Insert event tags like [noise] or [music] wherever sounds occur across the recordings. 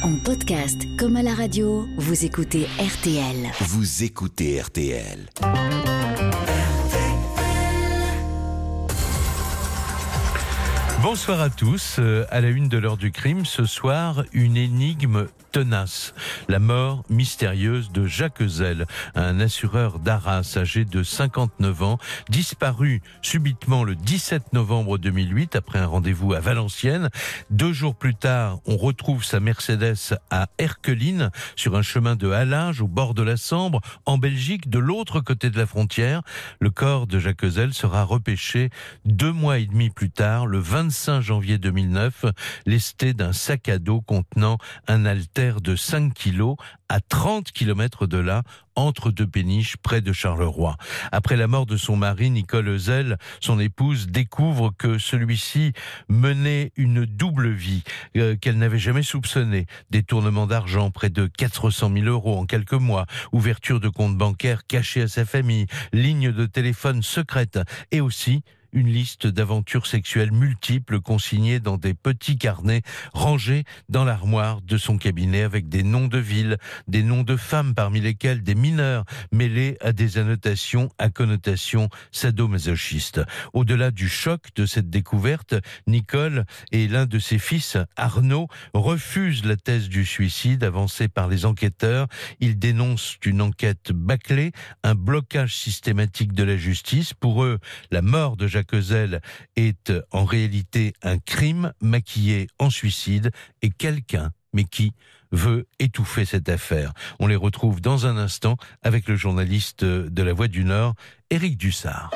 En podcast comme à la radio, vous écoutez RTL. Vous écoutez RTL. Bonsoir à tous. Euh, À la une de l'heure du crime, ce soir, une énigme tenace. La mort mystérieuse de Jacques Zell, un assureur d'Arras âgé de 59 ans, disparu subitement le 17 novembre 2008 après un rendez-vous à Valenciennes. Deux jours plus tard, on retrouve sa Mercedes à Erqueline, sur un chemin de halage au bord de la Sambre, en Belgique, de l'autre côté de la frontière. Le corps de Jacques Zell sera repêché deux mois et demi plus tard, le 25 janvier 2009, lesté d'un sac à dos contenant un haltère de 5 kilos à 30 kilomètres de là, entre deux péniches près de Charleroi. Après la mort de son mari, Nicole Zell, son épouse découvre que celui-ci menait une double vie euh, qu'elle n'avait jamais soupçonnée. Détournement d'argent, près de 400 000 euros en quelques mois, ouverture de compte bancaire caché à sa famille, ligne de téléphone secrète et aussi une liste d'aventures sexuelles multiples consignées dans des petits carnets rangés dans l'armoire de son cabinet avec des noms de villes, des noms de femmes parmi lesquelles des mineurs mêlés à des annotations à connotation sadomasochiste. Au-delà du choc de cette découverte, Nicole et l'un de ses fils, Arnaud, refusent la thèse du suicide avancée par les enquêteurs. Ils dénoncent une enquête bâclée, un blocage systématique de la justice. Pour eux, la mort de Jacques Zell est en réalité un crime maquillé en suicide et quelqu'un, mais qui, veut étouffer cette affaire. On les retrouve dans un instant avec le journaliste de La Voix du Nord, Éric Dussard.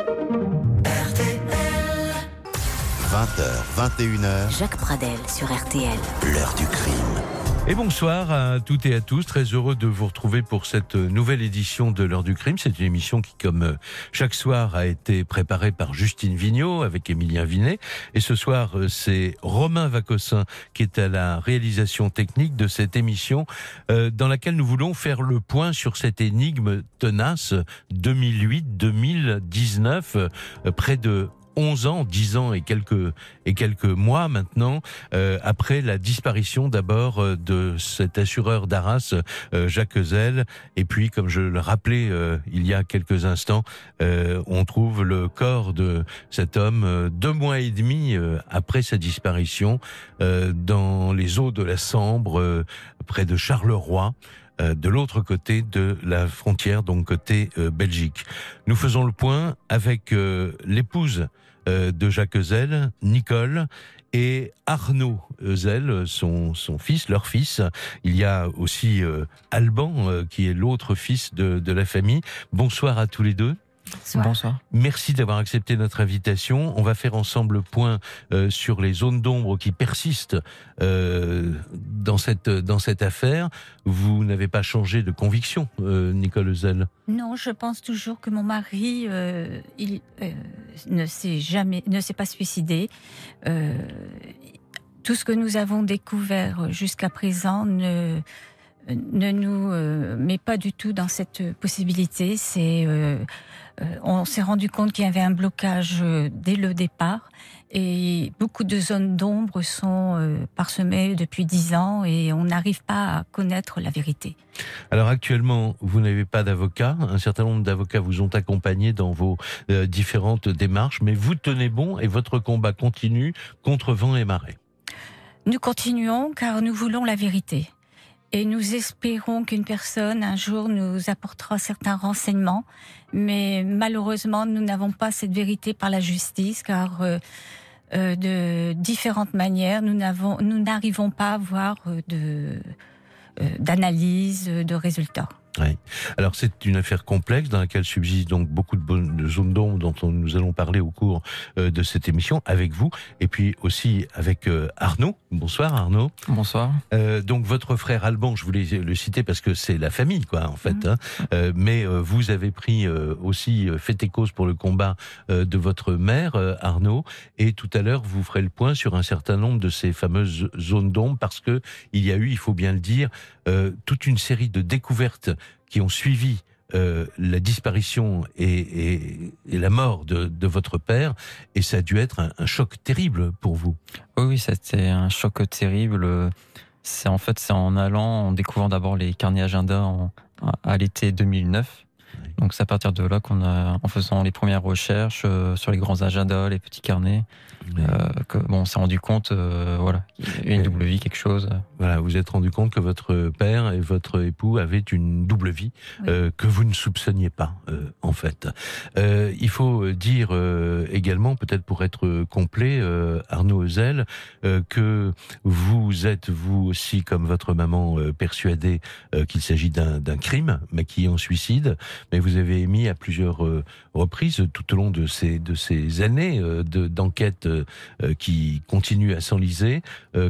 20h, 21h, Jacques Pradel sur RTL. l'heure du crime. Et bonsoir à toutes et à tous. Très heureux de vous retrouver pour cette nouvelle édition de l'heure du crime. C'est une émission qui, comme chaque soir, a été préparée par Justine Vignot avec Émilien Vinet. Et ce soir, c'est Romain Vacossin qui est à la réalisation technique de cette émission euh, dans laquelle nous voulons faire le point sur cette énigme tenace 2008-2019, euh, près de 11 ans, 10 ans et quelques et quelques mois maintenant euh, après la disparition d'abord euh, de cet assureur d'Arras euh, Jacques Zell et puis comme je le rappelais euh, il y a quelques instants euh, on trouve le corps de cet homme euh, deux mois et demi après sa disparition dans les eaux de la Sambre près de Charleroi de l'autre côté de la frontière, donc côté euh, Belgique. Nous faisons le point avec euh, l'épouse de Jacques Zell, Nicole, et Arnaud son, son fils, leur fils. Il y a aussi euh, Alban, euh, qui est l'autre fils de, de la famille. Bonsoir à tous les deux. Bonsoir. Merci d'avoir accepté notre invitation. On va faire ensemble le point euh, sur les zones d'ombre qui persistent euh, dans cette dans cette affaire. Vous n'avez pas changé de conviction, euh, Nicole Zell. Non, je pense toujours que mon mari, euh, il euh, ne s'est jamais, ne s'est pas suicidé. Euh, tout ce que nous avons découvert jusqu'à présent ne ne nous euh, met pas du tout dans cette possibilité. C'est, on s'est rendu compte qu'il y avait un blocage euh, dès le départ et beaucoup de zones d'ombre sont euh, parsemées depuis dix ans et on n'arrive pas à connaître la vérité. Alors actuellement, vous n'avez pas d'avocat. Un certain nombre d'avocats vous ont accompagné dans vos euh, différentes démarches, mais vous tenez bon et votre combat continue contre vent et marée. Nous continuons car nous voulons la vérité. Et nous espérons qu'une personne un jour nous apportera certains renseignements, mais malheureusement nous n'avons pas cette vérité par la justice car euh, euh, de différentes manières nous n'avons, nous n'arrivons pas à avoir euh, de d'analyse, de résultats. Alors c'est une affaire complexe dans laquelle subsistent donc beaucoup de, bonnes- de zones d'ombre dont on- nous allons parler au cours euh, de cette émission avec vous et puis aussi avec euh, Arnaud. Bonsoir Arnaud. Bonsoir. Euh, donc votre frère Alban, je voulais le citer parce que c'est la famille quoi en fait. hein. Euh, mais euh, vous avez pris euh, aussi euh, fait et cause pour le combat euh, de votre mère euh, Arnaud et tout à l'heure vous ferez le point sur un certain nombre de ces fameuses zones d'ombre parce que il y a eu, il faut bien le dire, euh, toute une série de découvertes qui ont suivi euh, la disparition et, et- et la mort de, de votre père, et ça a dû être un, un choc terrible pour vous. Oui, oui, c'était un choc terrible. C'est en fait c'est en allant, en découvrant d'abord les carnets agenda à l'été 2009. Donc c'est à partir de là qu'on a, en faisant les premières recherches euh, sur les grands agendas, les petits carnets, euh, que bon, on s'est rendu compte, euh, voilà, une double vie, quelque chose. Voilà, vous êtes rendu compte que votre père et votre époux avaient une double vie euh, que vous ne soupçonniez pas, euh, en fait. Euh, il faut dire également, peut-être pour être complet, Arnaud Ezel, que vous êtes vous aussi, comme votre maman, persuadé qu'il s'agit d'un crime maquillé en suicide, mais vous avez émis à plusieurs reprises tout au long de ces de ces années d'enquête qui continuent à s'enliser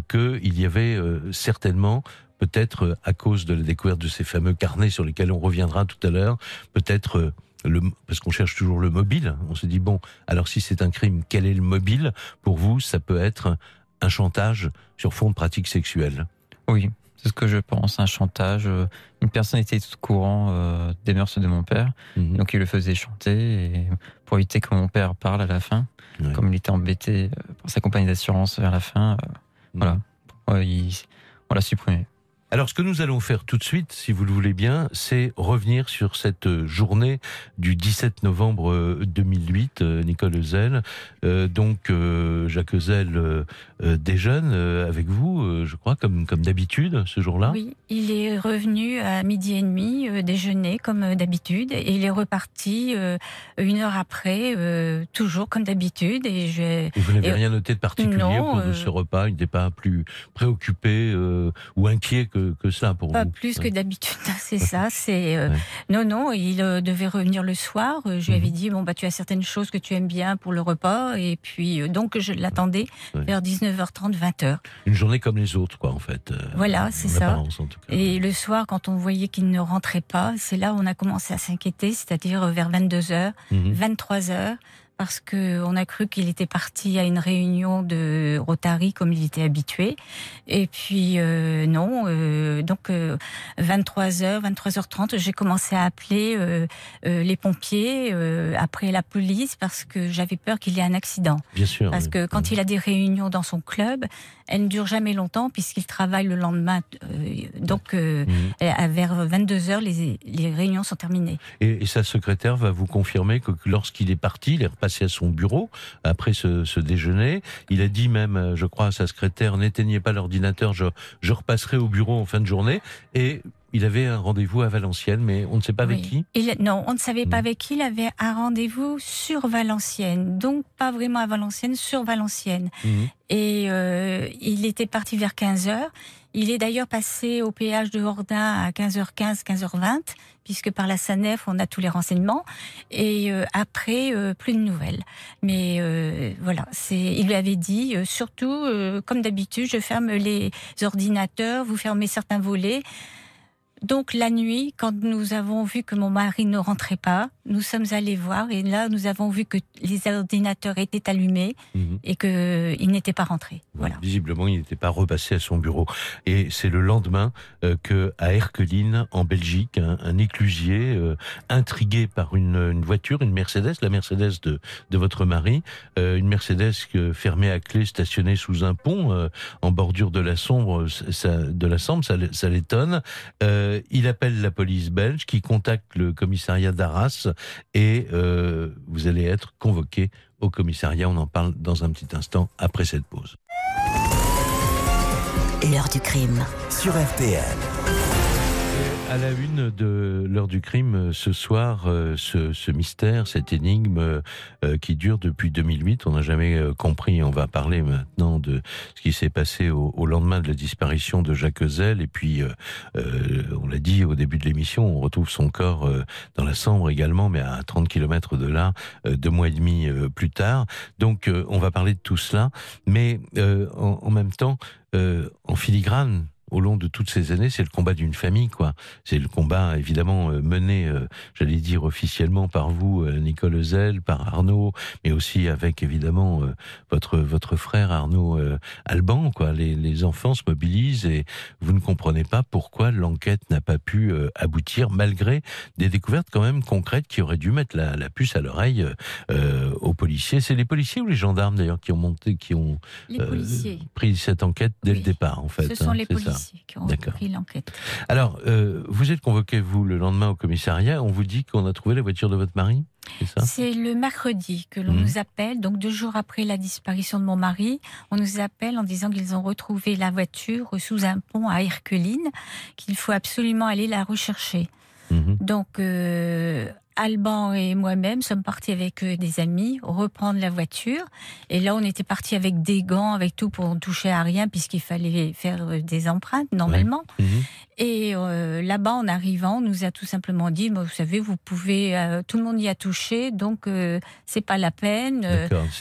qu'il y avait certainement peut-être à cause de la découverte de ces fameux carnets sur lesquels on reviendra tout à l'heure, peut-être euh, le, parce qu'on cherche toujours le mobile. On se dit bon, alors si c'est un crime, quel est le mobile? Pour vous, ça peut être un chantage sur fond de pratiques sexuelles. Oui, c'est ce que je pense, un chantage. Euh, une personne était tout courant euh, des mœurs de mon père, mhm. donc il le faisait chanter et pour éviter que mon père parle à la fin, comme il était embêté par sa compagnie d'assurance vers la fin, mhm. voilà, il, on l'a supprimé. Alors, ce que nous allons faire tout de suite, si vous le voulez bien, c'est revenir sur cette journée du 17 novembre 2008, euh, euh, Nicole Ezel. Euh, donc, Jacques Ezel déjeune avec vous, je crois, comme, comme d'habitude, ce jour-là. Oui, il est revenu à midi et demi, déjeuner comme d'habitude, et il est reparti une heure après, toujours comme d'habitude. Et, je... vous n'avez rien noté de particulier pour ce repas Il n'était pas plus préoccupé ou inquiet que, ça pour pas vous. Plus que d'habitude, [laughs] c'est ça. C'est euh, non, non. Il euh, devait revenir le soir. Euh, je lui avais mhm. dit bon bah tu as certaines choses que tu aimes bien pour le repas et puis donc je l'attendais vers 19h30, 20h. Une journée comme les autres, quoi, en fait. voilà, c'est ça. Et le soir, quand on voyait qu'il ne rentrait pas, c'est là où on a commencé à s'inquiéter, c'est-à-dire vers 22h, 23h parce que on a cru qu'il était parti à une réunion de Rotary comme il était habitué. Et puis euh, non, euh, donc 23h, euh, 23h30, j'ai commencé à appeler les pompiers, après la police, parce que j'avais peur qu'il y ait un accident. Bien sûr. Parce que quand il a des réunions dans son club, elles ne durent jamais longtemps puisqu'il travaille le lendemain. donc mhm. vers 22h, les, les réunions sont terminées. Et, et, sa secrétaire va vous confirmer que lorsqu'il est parti, il est passé à son bureau après ce, déjeuner. Il a dit même, euh, je crois, à sa secrétaire, n'éteignez pas l'ordinateur, je, je repasserai au bureau en fin de journée. Et il avait un rendez-vous à Valenciennes, mais on ne sait pas avec qui. non, on ne savait pas avec qui. Il avait un rendez-vous sur Valenciennes, donc pas vraiment à Valenciennes, sur Valenciennes. Mhm. Et euh, il était parti vers 15 h Il est d'ailleurs passé au péage de Hordin à 15h15, 15h20 puisque par la SANEF, on a tous les renseignements. Et euh, après, euh, plus de nouvelles. Mais euh, voilà, il lui avait dit, surtout, comme d'habitude, je ferme les ordinateurs, vous fermez certains volets. Donc la nuit, quand nous avons vu que mon mari ne rentrait pas, nous sommes allés voir et là nous avons vu que les ordinateurs étaient allumés mhm. et qu'il n'était pas rentré. Voilà. Visiblement, il n'était pas repassé à son bureau. Et c'est le lendemain euh, que à Erkeline, en Belgique, un, éclusier euh, intrigué par une, voiture, une Mercedes, la Mercedes de, de votre mari, euh, une Mercedes fermée à clé, stationnée sous un pont en bordure de la sombre, ça, de la Sambre, ça, ça l'étonne. Euh, il appelle la police belge qui contacte le commissariat d'Arras et euh, vous allez être convoqué au commissariat. On en parle dans un petit instant après cette pause. L'heure du crime sur RTL. À la une de l'heure du crime euh, ce soir, euh, ce, mystère, cette énigme euh, qui dure depuis 2008, on n'a jamais compris. On va parler maintenant de ce qui s'est passé au, lendemain de la disparition de Jacques Ezel. Et puis, on l'a dit au début de l'émission, on retrouve son corps dans la Sambre également, mais à 30 km de là, deux mois et demi plus tard. Donc, on va parler de tout cela, mais en, même temps, en filigrane au long de toutes ces années, c'est le combat d'une famille, quoi. C'est le combat évidemment euh, mené, euh, j'allais dire officiellement par vous, euh, Nicole Zell, par Arnaud, mais aussi avec évidemment votre votre frère Arnaud Alban, quoi. Les, les enfants se mobilisent et vous ne comprenez pas pourquoi l'enquête n'a pas pu aboutir malgré des découvertes quand même concrètes qui auraient dû mettre la, la puce à l'oreille aux policiers. C'est les policiers ou les gendarmes d'ailleurs qui ont monté, qui ont pris cette enquête dès le départ, en fait. Ce sont hein, les policiers policiers qui ont repris l'enquête. Alors, euh, vous êtes convoqué, vous, le lendemain au commissariat. On vous dit qu'on a trouvé la voiture de votre mari c'est le mercredi que l'on mhm. nous appelle, donc deux jours après la disparition de mon mari, on nous appelle en disant qu'ils ont retrouvé la voiture sous un pont à Herculine, qu'il faut absolument aller la rechercher. Mhm. Donc, euh, Alban et moi-même sommes partis avec euh, des amis reprendre la voiture. Et là, on était partis avec des gants, avec tout pour ne toucher à rien, puisqu'il fallait faire euh, des empreintes normalement. Mhm. Et euh, là-bas, en arrivant, on nous a tout simplement dit, vous savez, vous pouvez, tout le monde y a touché, donc c'est pas la peine.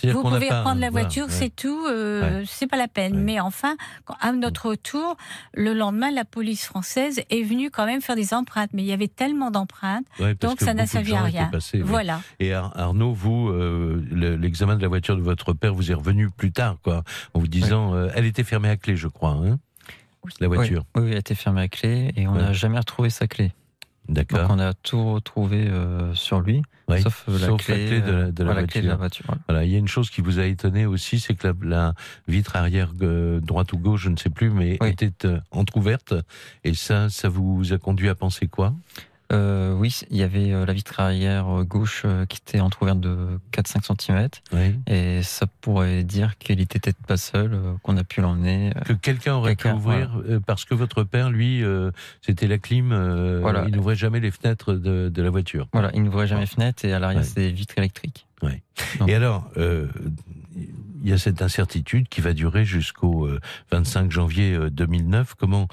vous pouvez reprendre la voiture, c'est tout, c'est pas la peine. Mais enfin, à notre tour, le lendemain, la police française est venue quand même faire des empreintes, mais il y avait tellement d'empreintes, donc ça n'a servi voilà. Et Arnaud, vous, euh, l'examen de la voiture de votre père vous est revenu plus tard, quoi, en vous disant, euh, elle était fermée à clé, je crois, hein, la voiture. Oui, elle était fermée à clé et on n'a jamais retrouvé sa clé. D'accord. Donc on a tout retrouvé euh, sur lui, sauf, la, clé, de, la, voiture. Voilà. il y a une chose qui vous a étonné aussi, c'est que la, vitre arrière droite ou gauche, je ne sais plus, mais était entrouverte. Et ça, ça vous a conduit à penser quoi? Euh, oui, il y avait euh, la vitre arrière euh, gauche qui était entrouverte de 4-5 cm. Et ça pourrait dire qu'elle était peut-être pas seule, qu'on a pu l'emmener. Que quelqu'un aurait pu ouvrir, parce que votre père, lui, c'était la clim, il n'ouvrait jamais les fenêtres de, la voiture. Voilà, il n'ouvrait jamais les fenêtres et à l'arrière, c'est des vitres électriques. Et alors, il y a cette incertitude qui va durer jusqu'au 25 janvier 2009. Comment,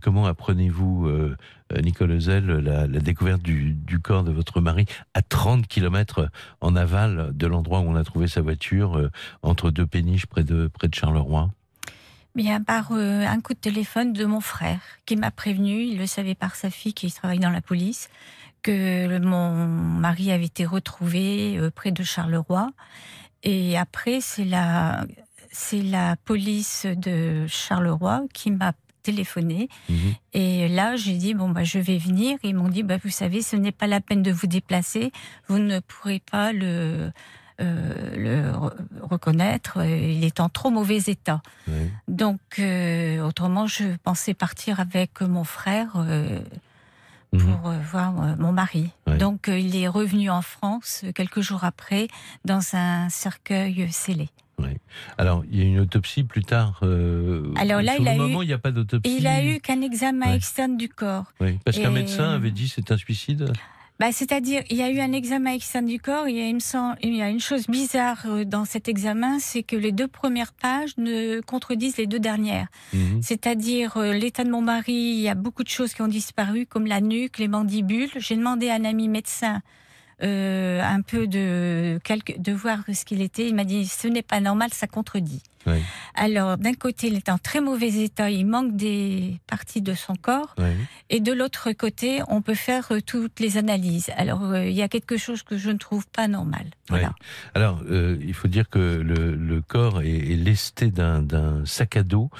comment apprenez-vous euh, Nicole Zel, la, découverte du, corps de votre mari à 30 km en aval de l'endroit où on a trouvé sa voiture, euh, entre deux péniches près de, près de Charleroi? Bien, par euh, un coup de téléphone de mon frère qui m'a prévenu, il le savait par sa fille qui travaille dans la police, que mon mari avait été retrouvé près de Charleroi. Et après, c'est la, c'est la police de Charleroi qui m'a téléphoné. Mhm. Et là, j'ai dit, bon, bah, je vais venir. Ils m'ont dit, bah, vous savez, ce n'est pas la peine de vous déplacer. Vous ne pourrez pas le, euh, le reconnaître. Il est en trop mauvais état. Donc, euh, autrement, je pensais partir avec mon frère. Euh, mhm. pour voir mon mari. Donc il est revenu en France quelques jours après dans un cercueil scellé. Alors, il y a une autopsie plus tard. Euh, Alors là, il a moment, eu, il n'y a pas d'autopsie. Il a eu qu'un examen externe du corps. Oui, parce qu'un médecin avait dit c'est un suicide. Bah, c'est-à-dire, il y a eu un examen externe du corps. Il y a une, il y a une chose bizarre euh, dans cet examen, c'est que les deux premières pages ne contredisent les deux dernières. Mhm. C'est-à-dire, euh, l'état de mon mari, il y a beaucoup de choses qui ont disparu, comme la nuque, les mandibules. J'ai demandé à un ami médecin euh, un peu de, de voir ce qu'il était. Il m'a dit ce n'est pas normal, ça contredit. Alors, d'un côté, il est en très mauvais état, il manque des parties de son corps. Et de l'autre côté, on peut faire euh, toutes les analyses. Alors, euh, il y a quelque chose que je ne trouve pas normal. Voilà. Alors, euh, il faut dire que le, corps est, lesté d'un sac à dos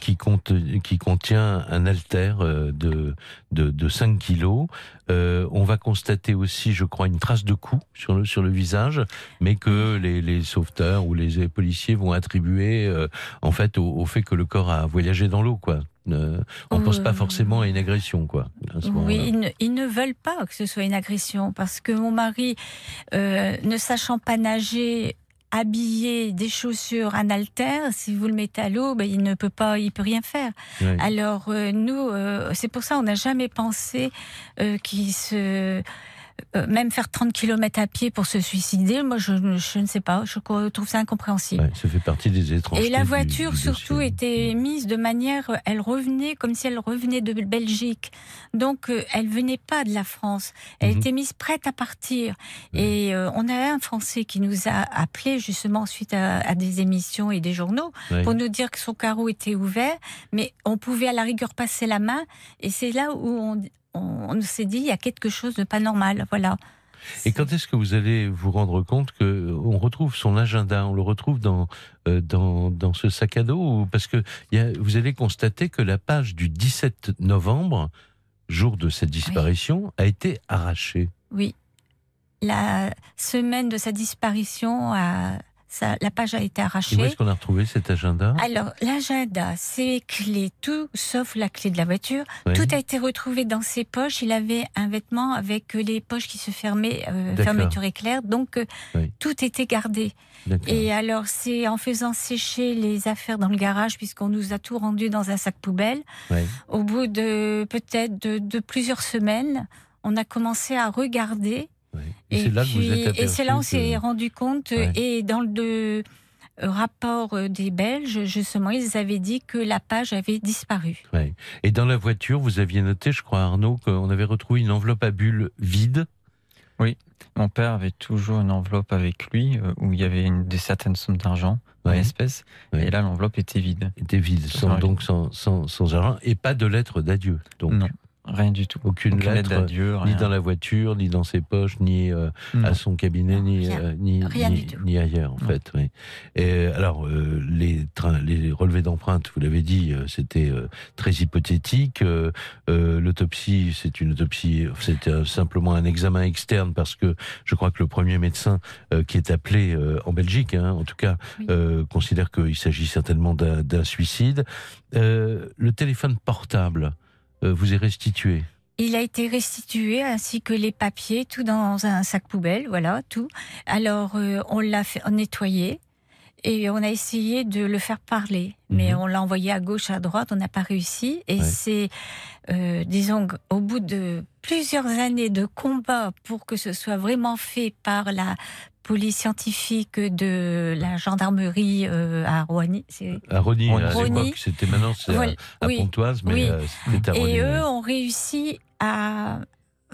qui, compte, qui contient un alter de, de, 5 kilos. on va constater aussi, je crois, une trace de coup sur le, sur le visage, mais que les, les sauveteurs ou les policiers vont attribuer euh, en fait au, fait que le corps a voyagé dans l'eau, quoi. on ne pense pas forcément à une agression, quoi. oui, ils ne, veulent pas que ce soit une agression parce que mon mari, euh, ne sachant pas nager, habillé des chaussures, un alter, si vous le mettez à l'eau, ben, il ne peut pas, il peut rien faire. Alors euh, nous, c'est pour ça on n'a jamais pensé qu'il se euh, même faire 30 km à pied pour se suicider, moi je, je ne sais pas, je trouve ça incompréhensible. ça fait partie des étranges. Et la voiture surtout était mise de manière, elle revenait comme si elle revenait de Belgique, donc euh, elle venait pas de la France, elle mhm. était mise prête à partir. Et euh, on a un Français qui nous a appelé justement suite à, des émissions et des journaux pour nous dire que son carreau était ouvert, mais on pouvait à la rigueur passer la main. Et c'est là où on, on, s'est dit il y a quelque chose de pas normal, voilà. Et quand est-ce que vous allez vous rendre compte que on retrouve son agenda, on le retrouve dans euh, dans, dans, ce sac à dos parce que vous allez constater que la page du 17 novembre, jour de cette disparition, a été arrachée. Oui, la semaine de sa disparition a Ça, la page a été arrachée. où est-ce qu'on a retrouvé cet agenda Alors, l'agenda, ses clés, tout sauf la clé de la voiture, tout a été retrouvé dans ses poches. Il avait un vêtement avec les poches qui se fermaient, euh, fermeture éclair, donc euh, tout était gardé. Et alors, c'est en faisant sécher les affaires dans le garage, puisqu'on nous a tout rendu dans un sac poubelle, au bout de peut-être de, plusieurs semaines, on a commencé à regarder. Et, c'est là que vous êtes Et c'est là on s'est rendu compte. Et dans le rapport des Belges, justement, ils avaient dit que la page avait disparu. Et dans la voiture, vous aviez noté, je crois, Arnaud, qu'on avait retrouvé une enveloppe à bulles vide. Oui, mon père avait toujours une enveloppe avec lui euh, où il y avait une, des certaines sommes d'argent en espèces. Et là, l'enveloppe était vide. Était vide, sans, donc sans, sans, sans, argent et pas de lettre d'adieu. Donc. Non. Rien du tout. Aucune, lettre, d'adieu, ni dans la voiture, ni dans ses poches, ni euh, à son cabinet, ni, euh, ni, ni, ailleurs, en fait. Oui. Et alors, euh, les, trains, les relevés d'empreintes, vous l'avez dit, c'était très hypothétique. L'autopsie, c'est une autopsie, c'était simplement un examen externe parce que je crois que le premier médecin qui est appelé en Belgique, hein, en tout cas, considère qu'il s'agit certainement d'un suicide. le téléphone portable. Euh, vous est restitué il a été restitué ainsi que les papiers, tout dans un sac poubelle, voilà, tout. Alors euh, on l'a fait nettoyer et on a essayé de le faire parler, mais mhm. on l'a envoyé à gauche, à droite, on n'a pas réussi. Et c'est, euh, disons, au bout de plusieurs années de combat pour que ce soit vraiment fait par la police scientifique de la gendarmerie euh, à Roigny. À à l'époque, c'était maintenant c'est à, Pontoise, mais euh, c'était à Et eux ont réussi à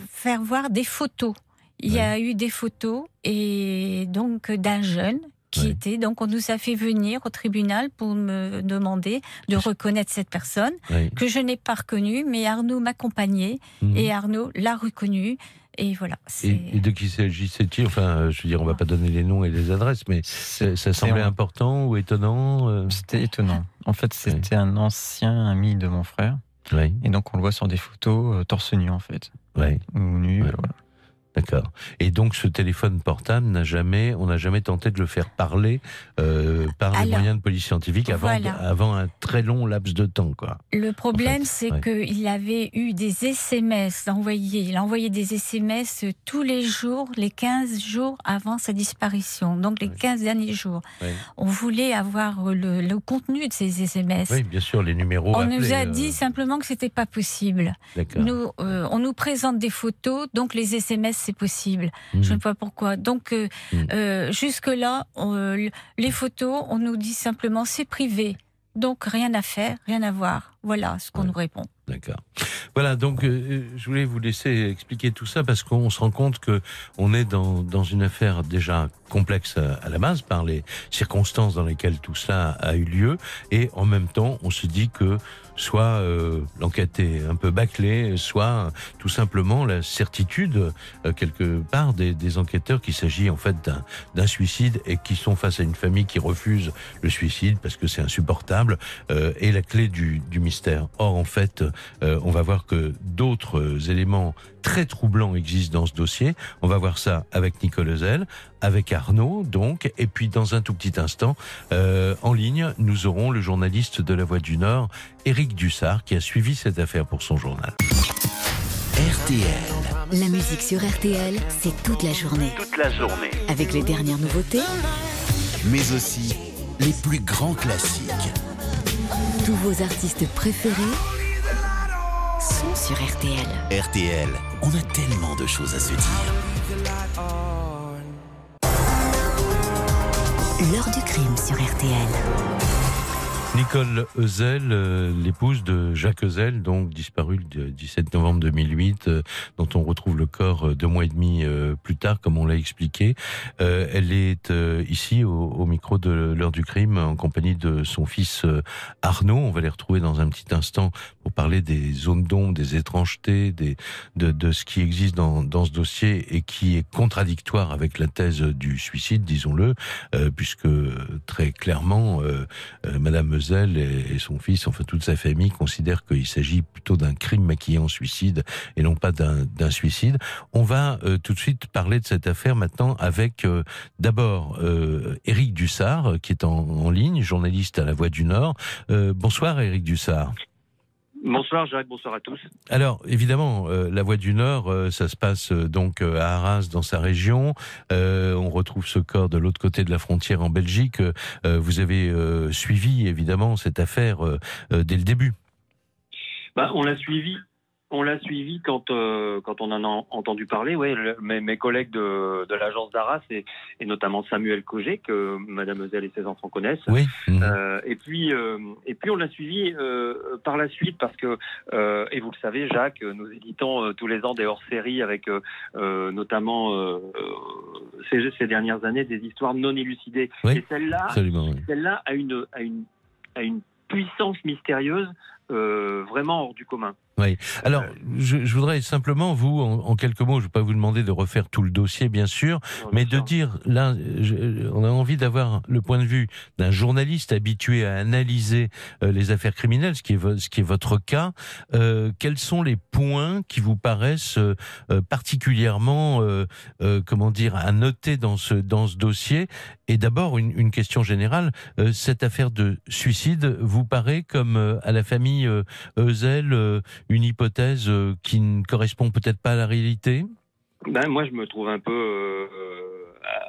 faire voir des photos. Il y a eu des photos et donc d'un jeune qui était donc on nous a fait venir au tribunal pour me demander de reconnaître cette personne que je n'ai pas reconnue, mais Arnaud m'accompagnait mhm. et Arnaud l'a reconnue et voilà. Et, de qui s'agissait-il? Enfin, je veux dire, on va pas donner les noms et les adresses, mais ça semblait important ou étonnant euh? C'était étonnant. En fait, c'était un ancien ami de mon frère. Et donc, on le voit sur des photos euh, torse nu, en fait. Ouais. Ou nu, voilà. D'accord. Et donc ce téléphone portable n'a jamais, on n'a jamais tenté de le faire parler euh, par les moyens de police scientifique avant, avant un très long laps de temps, quoi. Le problème, c'est qu'il avait eu des SMS envoyés. Il a envoyé des SMS tous les jours, les 15 jours avant sa disparition, donc les 15 derniers jours. On voulait avoir le, contenu de ces SMS. Oui, bien sûr, les numéros. On nous a dit euh, simplement que c'était pas possible. Nous, euh, on nous présente des photos, donc les SMS c'est possible. Je ne sais pas pourquoi. Donc, euh, mm. euh, jusque-là, euh, les photos, on nous dit simplement c'est privé. Donc, rien à faire, rien à voir. Voilà ce qu'on nous répond. D'accord. Voilà, donc je voulais vous laisser expliquer tout ça parce qu'on se rend compte que on est dans, dans une affaire déjà complexe à, la base par les circonstances dans lesquelles tout cela a eu lieu et en même temps on se dit que soit euh, l'enquête est un peu bâclée, soit tout simplement la certitude euh, quelque part des, des enquêteurs qu'il s'agit en fait d'un suicide et qui sont face à une famille qui refuse le suicide parce que c'est insupportable euh, et la clé du, du, mystère. Or en fait, euh, on va voir que d'autres éléments très troublants existent dans ce dossier. On va voir ça avec Nicole Ezel, avec Arnaud donc, et puis dans un tout petit instant, euh, en ligne, nous aurons le journaliste de La Voix du Nord, Éric Dussard, qui a suivi cette affaire pour son journal. RTL. La musique sur RTL, c'est toute la journée. Toute la journée. Avec les dernières nouveautés, mais aussi les plus grands classiques. Tous vos artistes préférés sont sur RTL. RTL, on a tellement de choses à se dire. L'heure du crime sur RTL. Nicole Ezel, euh, l'épouse de Jacques Ezel, donc disparu le 17 novembre 2008, euh, dont on retrouve le corps euh, deux mois et demi plus tard, comme on l'a expliqué. elle est ici au, micro de l'heure du crime en compagnie de son fils Arnaud. On va les retrouver dans un petit instant pour parler des zones d'ombre, des étrangetés, de, ce qui existe dans, dans ce dossier et qui est contradictoire avec la thèse du suicide, disons-le, puisque très clairement, Madame Ezel et, son fils, enfin toute sa famille, considèrent qu'il s'agit plutôt d'un crime maquillé en suicide et non pas d'un suicide. On va tout de suite parler de cette affaire maintenant avec d'abord Éric Dussard, qui est en, en, ligne, journaliste à La Voix du Nord. bonsoir Éric Dussard. Bonsoir Jacques, bonsoir à tous. Alors évidemment, euh, la Voie du Nord, euh, ça se passe euh, donc à Arras dans sa région. on retrouve ce corps de l'autre côté de la frontière en Belgique. vous avez suivi évidemment cette affaire dès le début. Bah, on l'a suivi on l'a suivi quand euh, quand on en a entendu parler. Oui, mes, mes, collègues de, de l'agence d'Arras et, et, notamment Samuel Cogé que Mademoiselle et ses enfants connaissent. Oui. Euh, et puis euh, et puis on l'a suivi par la suite parce que et vous le savez, Jacques, nous éditons tous les ans des hors-séries avec notamment ces, ces, dernières années des histoires non élucidées. Oui, et celle-là, celle-là a une a une a une puissance mystérieuse vraiment hors du commun. Oui. Alors, je, je, voudrais simplement, vous, en, quelques mots, je ne vais pas vous demander de refaire tout le dossier, bien sûr, mais de dire, là, on a envie d'avoir le point de vue d'un journaliste habitué à analyser euh, les affaires criminelles, ce qui est, ce qui est votre cas. Euh, quels sont les points qui vous paraissent euh, particulièrement, comment dire, à noter dans ce, dans ce dossier? Et d'abord, une, une, question générale, cette affaire de suicide vous paraît comme à la famille Eusel une hypothèse euh, qui ne correspond peut-être pas à la réalité? Ben, Moi, je me trouve un peu euh,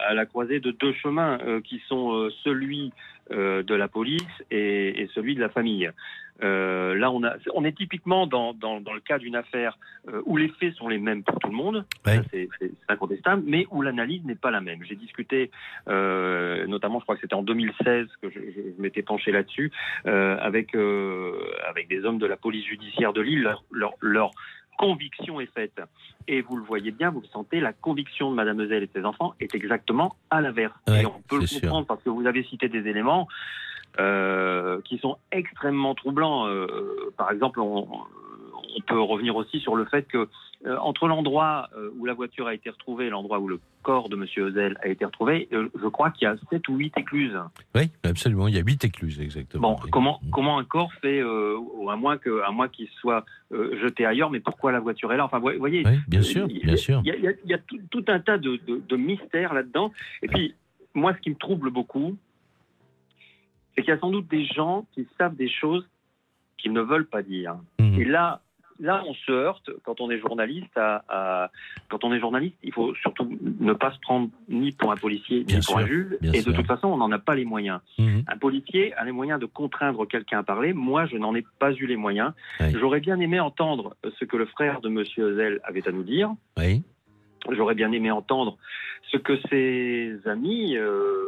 à la croisée de deux chemins euh, qui sont celui de la police et, celui de la famille. là, on, a, on est typiquement dans, dans, le cas d'une affaire où les faits sont les mêmes pour tout le monde, c'est incontestable, mais où l'analyse n'est pas la même. J'ai discuté, notamment, je crois que c'était en 2016 que je, je m'étais penché là-dessus, avec, avec des hommes de la police judiciaire de Lille. Leur, leur, conviction est faite. Et vous le voyez bien, vous le sentez, la conviction de Mademoiselle et de ses enfants est exactement à l'inverse. et on peut le comprendre parce que vous avez cité des éléments euh, qui sont extrêmement troublants. Euh, par exemple, on, on peut revenir aussi sur le fait que euh, entre l'endroit euh, où la voiture a été retrouvée et l'endroit où le corps de M. Ezel a été retrouvé, euh, je crois qu'il y a 7 ou 8 écluses. Oui, absolument, il y a 8 écluses, exactement. Bon, comment, comment un corps fait, à moins que, à moins qu'il soit jeté ailleurs, mais pourquoi la voiture est là? Enfin, vous voyez, oui, bien sûr, bien sûr. Il y a, tout, un tas de, de mystères là-dedans. Et puis, moi, ce qui me trouble beaucoup, c'est qu'il y a sans doute des gens qui savent des choses qu'ils ne veulent pas dire. Mmh. Et là, là, on se heurte quand on est journaliste. À, quand on est journaliste, il faut surtout ne pas se prendre ni pour un policier ni pour un juge. Et de toute façon, on n'en a pas les moyens. Mhm. Un policier a les moyens de contraindre quelqu'un à parler. Moi, je n'en ai pas eu les moyens. J'aurais bien aimé entendre ce que le frère de Monsieur Zell avait à nous dire. Oui. J'aurais bien aimé entendre ce que ses amis euh,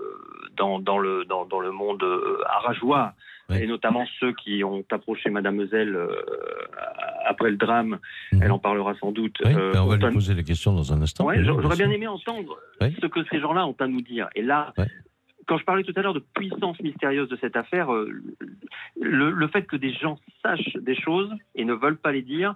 dans, dans, le, dans, dans, le monde euh, arageois, et notamment ceux qui ont approché Madame Zell euh, après le drame, mhm. elle en parlera sans doute. Oui, ben, on va lui poser les questions dans un instant. J'aurais bien aimé entendre ce que ces gens-là ont à nous dire. Et là, quand je parlais tout à l'heure de puissance mystérieuse de cette affaire, le, le, fait que des gens sachent des choses et ne veulent pas les dire,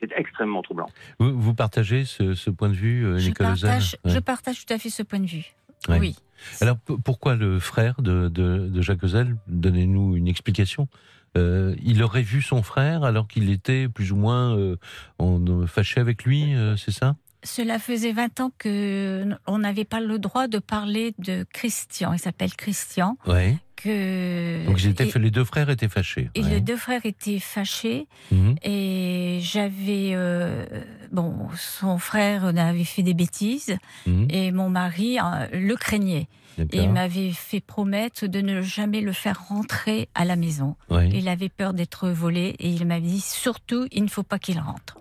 c'est extrêmement troublant. Vous, partagez ce, point de vue, euh, Nicolas je partage, je partage tout à fait ce point de vue. Oui. Alors pourquoi le frère de, de, Jacques Ozel Donnez-nous une explication. Euh, il aurait vu son frère alors qu'il était plus ou moins euh, en, fâché avec lui, c'est ça? Cela faisait 20 ans que on n'avait pas le droit de parler de Christian. Il s'appelle Christian. Ouais. Que Donc les deux frères étaient fâchés. Et les deux frères étaient fâchés. Mhm. Et j'avais euh, bon, son frère avait fait des bêtises mhm. et mon mari euh, le craignait. Et il m'avait fait promettre de ne jamais le faire rentrer à la maison. Il avait peur d'être volé et il m'avait dit surtout il ne faut pas qu'il rentre.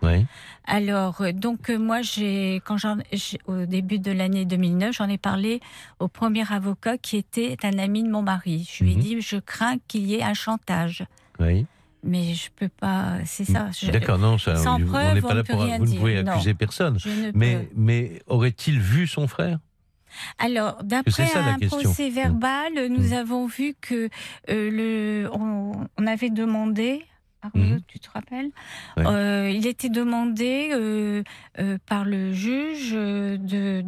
Alors euh, donc euh, moi j'ai quand au début de l'année 2009 j'en ai parlé au premier avocat qui était un ami de mon mari. Je lui ai mhm. dit je crains qu'il y ait un chantage. mais je peux pas. C'est ça. D'accord, non, ça, sans on, pas là pour. Vous ne pouvez accuser personne. Mais, mais aurait-il vu son frère? Alors, d'après un procès verbal, nous mmh. avons vu que euh, le, on, avait demandé Arnaud, tu te rappelles Il était demandé par le juge de,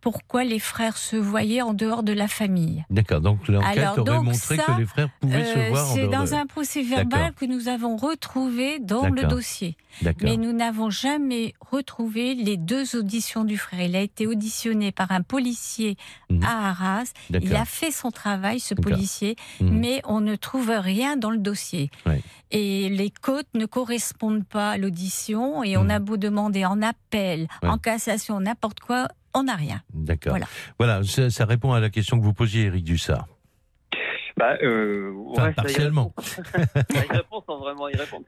pourquoi les frères se voyaient en dehors de la famille. D'accord, donc l'enquête aurait montré que les frères pouvaient se voir en C'est dehors dans de... un procès verbal que nous avons retrouvé dans le dossier. Mais nous n'avons jamais retrouvé les deux auditions du frère. Il a été auditionné par un policier mmh. à Arras. Il a fait son travail, ce policier, mmh. mais on ne trouve rien dans le dossier. Et les côtes ne correspondent pas à l'audition et on mmh. a beau demander en appel, en cassation, n'importe quoi, on n'a rien. D'accord. Voilà, ça, répond à la question que vous posiez, Eric Dussard. Bah, euh, partiellement. il [laughs] répond sans vraiment y répondre.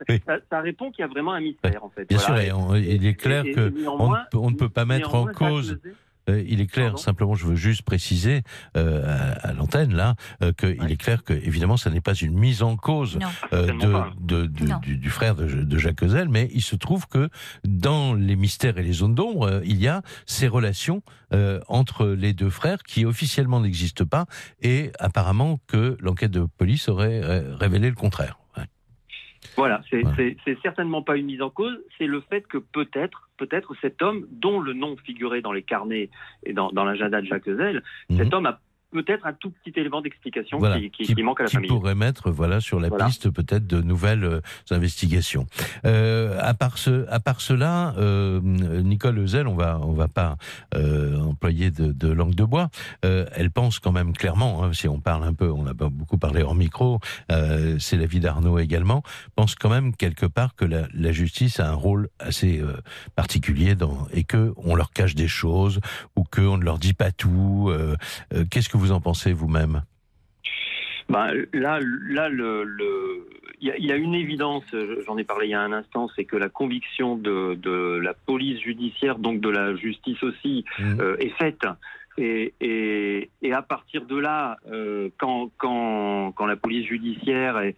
Ça, répond qu'il y a vraiment un mystère, en fait. Bien sûr, il est clair qu'on on ne peut pas mettre en cause euh, il est clair, simplement, je veux juste préciser euh, à, l'antenne là euh, qu'il est clair que évidemment, ça n'est pas une mise en cause de, du, frère de, Jacques Ezel, mais il se trouve que dans les mystères et les zones d'ombre, il y a ces relations entre les deux frères qui officiellement n'existent pas et apparemment que l'enquête de police aurait révélé le contraire. Voilà, c'est certainement pas une mise en cause, c'est le fait que peut-être, peut-être cet homme, dont le nom figurait dans les carnets et dans, dans l'agenda de Jacques Ezel, cet mhm. homme a peut-être un tout petit élément d'explication qui, manque à la famille. Qui pourrait mettre voilà, sur la piste peut-être de nouvelles euh, investigations. Euh, à, part ce, à part cela, euh, Nicole Ezel, on va, on va pas euh, employer de, de, langue de bois, elle pense quand même clairement, hein, si on parle un peu, on a beaucoup parlé hors micro, c'est l'avis d'Arnaud également, pense quand même quelque part que la, la justice a un rôle assez particulier dans, et que on leur cache des choses ou qu'on ne leur dit pas tout. Qu'est-ce que vous vous en pensez vous-même ben, là, là, le, il y, a une évidence. J'en ai parlé il y a un instant, c'est que la conviction de, la police judiciaire, donc de la justice aussi, mmh. euh, est faite. Et, et, à partir de là, euh, quand, quand, quand la police judiciaire est,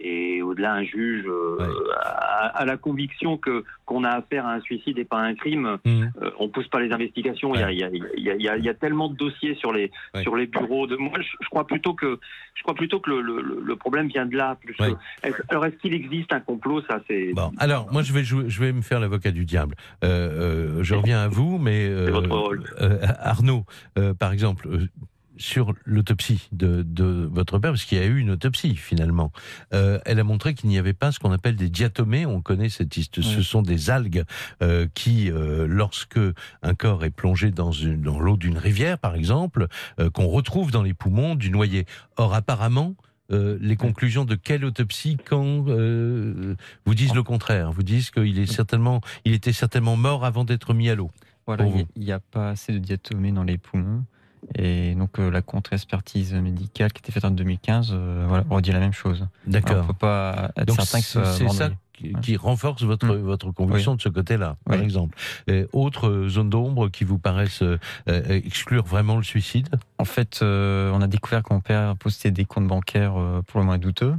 et au-delà un juge euh, a, la conviction que qu'on a affaire à un suicide et pas à un crime, mmh. euh, on pousse pas les investigations. Il, y a, y a, y a, y a, tellement de dossiers sur les sur les bureaux. De moi, je, crois plutôt que je crois plutôt que le, le, le problème vient de là. Plus alors est-ce qu'il existe un complot? Ça c'est. Bon, alors moi je vais jouer, je vais me faire l'avocat du diable. Euh, je reviens à vous, mais votre rôle. Arnaud, par exemple sur l'autopsie de, de, votre père, parce qu'il y a eu une autopsie finalement. Euh, elle a montré qu'il n'y avait pas ce qu'on appelle des diatomées. On connaît cette histoire. Ce sont des algues euh, qui, euh, lorsque un corps est plongé dans, une, dans l'eau d'une rivière, par exemple, qu'on retrouve dans les poumons du noyer. Or, apparemment, euh, les conclusions de quelle autopsie quand euh, vous disent le contraire, vous disent qu'il est certainement, il était certainement mort avant d'être mis à l'eau. Voilà, il n'y a pas assez de diatomées dans les poumons. Et donc euh, la contre-expertise médicale qui était faite en 2015 euh, voilà, redit la même chose. D'accord. On peut pas être certain que c'est ça qui, renforce votre mm. votre conviction de ce côté-là, par exemple. Et autre zone d'ombre qui vous paraissent euh, exclure vraiment le suicide? En fait, on a découvert que mon père postait des comptes bancaires pour le moins douteux.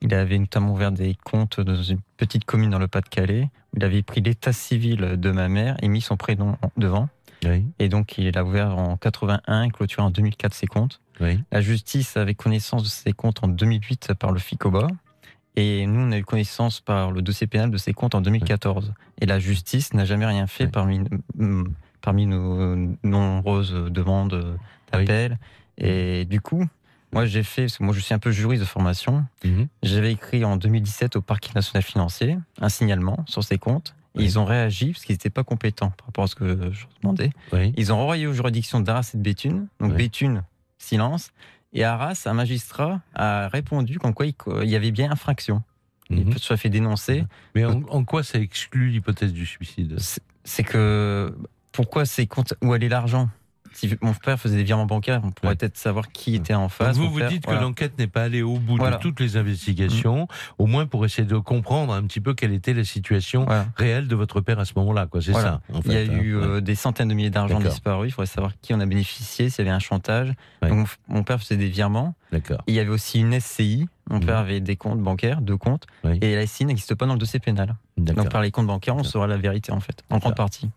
Il avait notamment ouvert des comptes dans une petite commune dans le Pas-de-Calais. Il avait pris l'état civil de ma mère et mis son prénom devant. Et donc, il a ouvert en 81 et clôturé en 2004 ses comptes. La justice avait connaissance de ses comptes en 2008 par le FICOBA. Et nous, on a eu connaissance par le dossier pénal de ses comptes en 2014. Et la justice n'a jamais rien fait parmi, parmi nos nombreuses demandes d'appel. Et du coup, moi, j'ai fait, parce que moi, je suis un peu juriste de formation. Mhm. J'avais écrit en 2017 au parquet national financier un signalement sur ses comptes. Ils ont réagi parce qu'ils n'étaient pas compétents par rapport à ce que je demandais. Ils ont renvoyé aux juridictions d'Arras et de Béthune. Donc Béthune, silence. Et Arras, un magistrat a répondu qu'en quoi il y avait bien infraction. Il mhm. se fait dénoncer. Mais en, quoi ça exclut l'hypothèse du suicide? C'est que pourquoi c'est où allait l'argent? Si mon père faisait des virements bancaires, on pourrait peut-être savoir qui était en face. vous vous dites que l'enquête n'est pas allée au bout de toutes les investigations, mm. au moins pour essayer de comprendre un petit peu quelle était la situation réelle de votre père à ce moment-là. C'est ça. il y a eu hein. euh, des centaines de milliers d'argent disparus. Il faudrait savoir qui en a bénéficié, s'il y avait un chantage. Donc mon père faisait des virements. D'accord. Il y avait aussi une SCI. Mon mm. père avait des comptes bancaires, deux comptes, et la SCI n'existe pas dans le dossier pénal. Donc par les comptes bancaires, on saura la vérité en fait, en grande partie.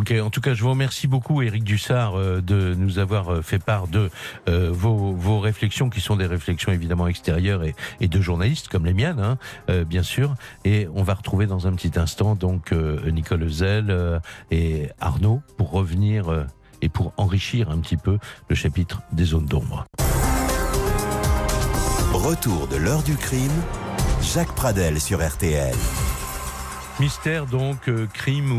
Ok, en tout cas, je vous remercie beaucoup, Éric Dussard, euh, de nous avoir euh, fait part de euh, vos, vos, réflexions, qui sont des réflexions évidemment extérieures et, de journalistes comme les miennes, hein, bien sûr. Et on va retrouver dans un petit instant donc Nicole Zell et Arnaud pour revenir et pour enrichir un petit peu le chapitre des zones d'ombre. Retour de l'heure du crime, Jacques Pradel sur RTL. Mystère donc, euh, crime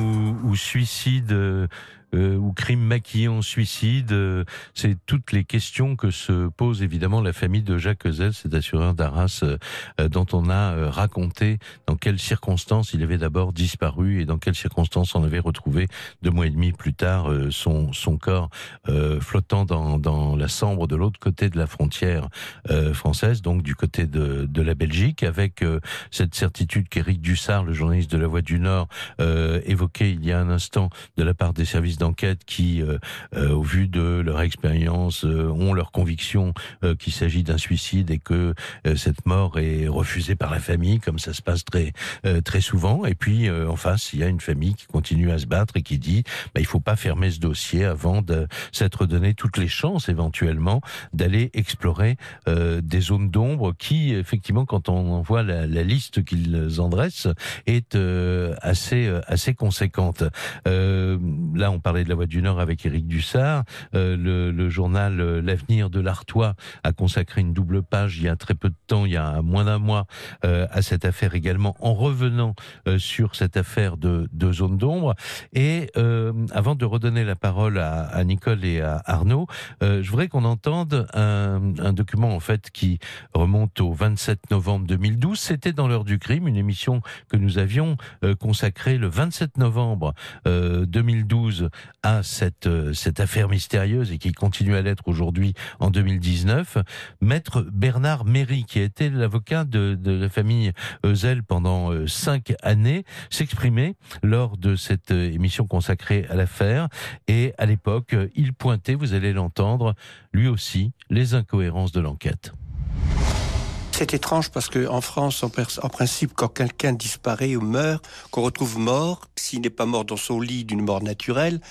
ou, suicide euh, euh, ou crime maquillé en suicide euh, C'est toutes les questions que se pose évidemment la famille de Jacques Ezel, cet assureur d'Arras euh, dont on a raconté dans quelles circonstances il avait d'abord disparu et dans quelles circonstances on avait retrouvé deux mois et demi plus tard son, corps flottant dans, dans la Sambre de l'autre côté de la frontière française, donc du côté de, de la Belgique, avec cette certitude qu'Éric Dussard, le journaliste de La Voix du Nord, évoquait il y a un instant de la part des services d'enquête qui, euh, euh, au vu de leur expérience, euh, ont leur conviction qu'il s'agit d'un suicide et que cette mort est refusée par la famille, comme ça se passe très très souvent. Et puis en face, il y a une famille qui continue à se battre et qui dit bah, il faut pas fermer ce dossier avant de s'être donné toutes les chances éventuellement d'aller explorer des zones d'ombre qui, effectivement, quand on voit la, liste qu'ils en dressent, est assez assez conséquente. là, on parle parlait de la Voix du Nord avec Éric Dussard. Euh, le, le, journal euh, L'Avenir de l'Artois a consacré une double page il y a très peu de temps, il y a moins d'un mois, euh, à cette affaire également, en revenant euh, sur cette affaire de, de zone d'ombre. Et euh, avant de redonner la parole à, à Nicole et à Arnaud, je voudrais qu'on entende un, un, document en fait qui remonte au 27 novembre 2012. C'était dans l'heure du crime, une émission que nous avions consacrée le 27 novembre 2012 à cette, euh, cette affaire mystérieuse et qui continue à l'être aujourd'hui en 2019. Maître Bernard Méry, qui a été l'avocat de, de, la famille Eusel pendant euh, cinq années, s'exprimait lors de cette euh, émission consacrée à l'affaire. Et à l'époque, il pointait, vous allez l'entendre, lui aussi, les incohérences de l'enquête. C'est étrange parce que en France, en, en principe, quand quelqu'un disparaît ou meurt, qu'on retrouve mort, s'il n'est pas mort dans son lit d'une mort naturelle,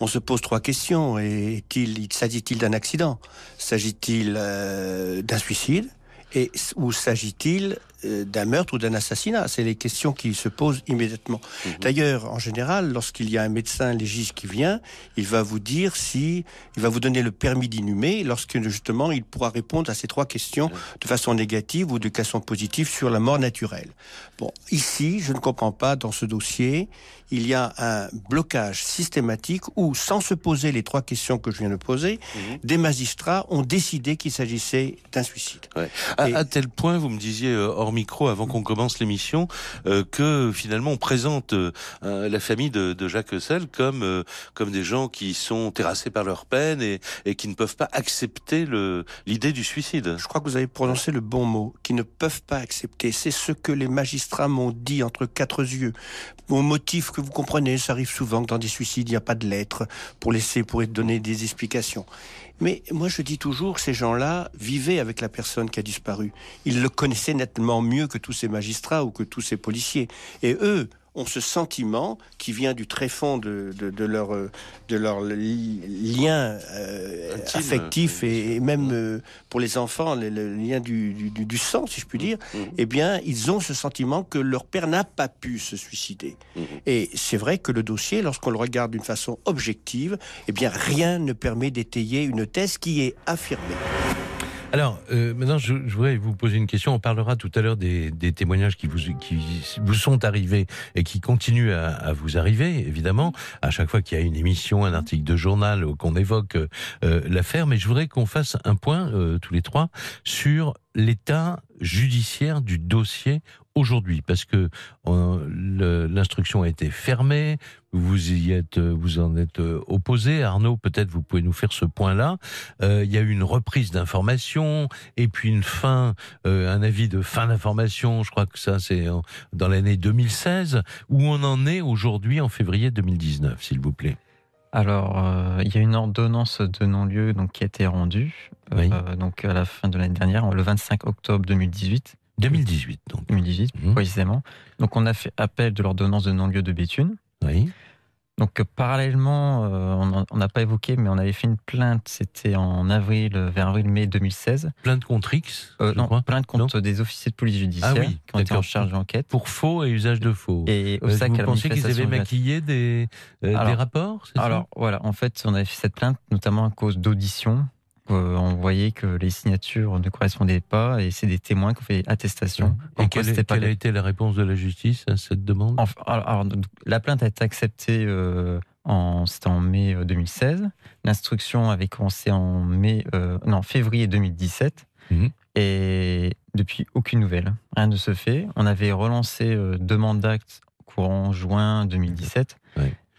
on se pose trois questions. Est-il, s'agit-il d'un accident? S'agit-il euh, d'un suicide? Et où s'agit-il d'un meurtre ou d'un assassinat C'est les questions qui se posent immédiatement. Mhm. D'ailleurs, en général, lorsqu'il y a un médecin légiste qui vient, il va vous dire si, il va vous donner le permis d'inhumer, lorsque justement il pourra répondre à ces trois questions de façon négative ou de façon positive sur la mort naturelle. Bon, ici, je ne comprends pas dans ce dossier, il y a un blocage systématique où, sans se poser les trois questions que je viens de poser, mhm. des magistrats ont décidé qu'il s'agissait d'un suicide. À, tel point, vous me disiez euh, micro avant qu'on commence l'émission euh, que finalement on présente euh, la famille de, Jacques Eusel comme comme des gens qui sont terrassés par leur peine et, qui ne peuvent pas accepter l'idée du suicide. Je crois que vous avez prononcé le bon mot, qui ne peuvent pas accepter. C'est ce que les magistrats m'ont dit entre quatre yeux. Au motif que vous comprenez, ça arrive souvent que dans des suicides, il n'y a pas de lettres pour laisser, pour donner des explications. Mais moi, je dis toujours, ces gens-là vivaient avec la personne qui a disparu. Ils le connaissaient nettement mieux que tous ces magistrats ou que tous ces policiers. Et eux, ont ce sentiment qui vient du tréfond de, de, de leur, de leur lien euh, affectif et, même euh, pour les enfants, le, lien du, du, du, sang, si je puis dire, mm-hmm. eh bien, ils ont ce sentiment que leur père n'a pas pu se suicider. Mm-hmm. Et c'est vrai que le dossier, lorsqu'on le regarde d'une façon objective, eh bien, rien ne permet d'étayer une thèse qui est affirmée. Alors, euh, maintenant, je, je, voudrais vous poser une question. On parlera tout à l'heure des, des, témoignages qui vous, qui vous sont arrivés et qui continuent à, à vous arriver, évidemment, à chaque fois qu'il y a une émission, un article de journal qu'on évoque euh, l'affaire. Mais je voudrais qu'on fasse un point, euh, tous les trois, sur l'état judiciaire du dossier aujourd'hui parce que l'instruction a été fermée, vous y êtes, vous en êtes euh, opposé. Arnaud, peut-être vous pouvez nous faire ce point-là. Euh, il y a eu une reprise d'information et puis une fin, euh, un avis de fin d'information. Je crois que ça c'est dans l'année 2016. Où on en est aujourd'hui en février 2019, s'il vous plaît? Alors, euh, il y a une ordonnance de non-lieu donc qui a été rendue euh, donc à la fin de l'année dernière, le 25 octobre 2018. 2018 donc. 2018 mmh. précisément. Donc on a fait appel de l'ordonnance de non-lieu de Béthune. Oui. Donc parallèlement, on n'a pas évoqué, mais on avait fait une plainte, c'était en avril, vers avril-mai 2016. Plainte contre X Non, plainte contre des officiers de police judiciaire ah qui ont été en charge d'enquête. Pour faux et usage de faux. Et au vous pensez qu'ils avaient maquillé des, des rapports Alors voilà, en fait, on avait fait cette plainte notamment à cause d'auditions euh, on voyait que les signatures ne correspondaient pas et c'est des témoins qui ont fait attestation. Et quelle, a été la réponse de la justice à cette demande? Alors, La plainte a été acceptée euh, en, en mai 2016. Euh, L'instruction avait commencé en mai, non, février 2017. Mhm. Et depuis, aucune nouvelle. Rien ne se fait. On avait relancé demande d'acte courant juin 2017.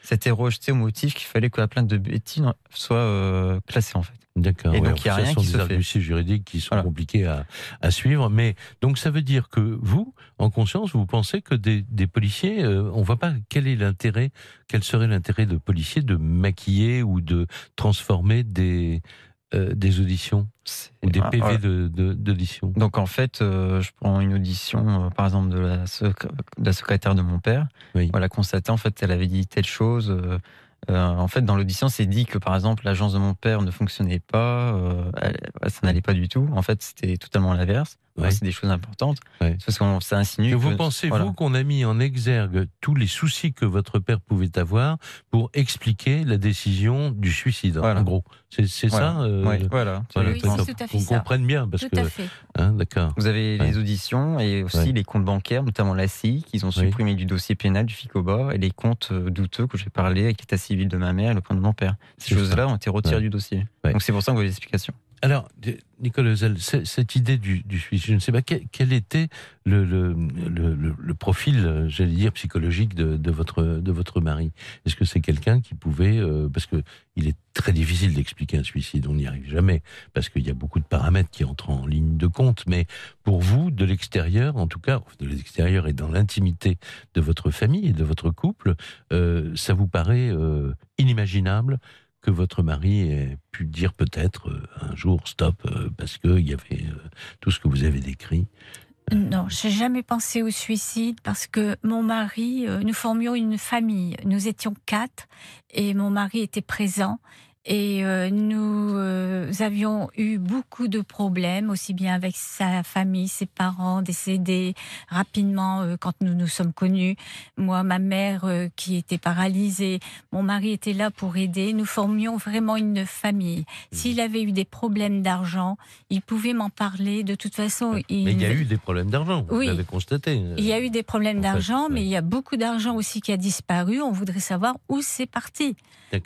C'était rejeté au motif qu'il fallait que la plainte de Betty soit classée en fait. D'accord. Et donc, il y a rien qui se fait. juridiques qui sont compliqués à, à, suivre. Mais donc, ça veut dire que vous, en conscience, vous pensez que des, des policiers, euh, on voit pas quel est l'intérêt, quel serait l'intérêt de policiers de maquiller ou de transformer des, euh, des auditions ou des PV d'audition de, Donc en fait, euh, je prends une audition, par exemple, de la, de la, secrétaire de mon père. Oui. Voilà, constaté, en fait, elle avait dit telle chose. Euh, en fait, dans l'audition, c'est dit que par exemple l'agence de mon père ne fonctionnait pas, euh, ça n'allait pas du tout. En fait, c'était totalement l'inverse. C'est des choses importantes. Parce qu'on ça insinue. vous pensez vous qu'on a mis en exergue tous les soucis que votre père pouvait avoir pour expliquer la décision du suicide En gros, c'est ça. Euh, oui, voilà. Qu'on comprenne bien parce que. Hein, d'accord. Vous avez les auditions et aussi les comptes bancaires, notamment la CI, qu'ils ont supprimé du dossier pénal du FICOBA et les comptes euh, douteux que j'ai parlé avec l'état civil de ma mère et le compte de mon père. Ces choses-là ont été retirées du dossier. Donc c'est pour ça que vous avez l'explication. Alors, Nicolas Zel, cette idée du, suicide, je ne sais pas quel, était le, le, profil, j'allais dire, psychologique de, votre, de votre mari? Est-ce que c'est quelqu'un qui pouvait, euh, parce que il est très difficile d'expliquer un suicide, on n'y arrive jamais, parce qu'il y a beaucoup de paramètres qui entrent en ligne de compte. Mais pour vous, de l'extérieur, en tout cas, de l'extérieur et dans l'intimité de votre famille et de votre couple, euh, ça vous paraît euh, inimaginable? Que votre mari ait pu dire peut-être euh, un jour stop euh, parce qu'il y avait euh, tout ce que vous avez décrit non, j'ai jamais pensé au suicide parce que mon mari, nous formions une famille. Nous étions quatre et mon mari était présent et euh, nous euh, avions eu beaucoup de problèmes, aussi bien avec sa famille, ses parents décédés rapidement euh, quand nous nous sommes connus. Moi, ma mère qui était paralysée, mon mari était là pour aider. Nous formions vraiment une famille. Mmh. S'il avait eu des problèmes d'argent, il pouvait m'en parler. De toute façon, il... Mais il y a eu des problèmes d'argent, vous l'avez constaté. Il y a eu des problèmes d'argent, mais il y a beaucoup d'argent aussi qui a disparu. On voudrait savoir où c'est parti.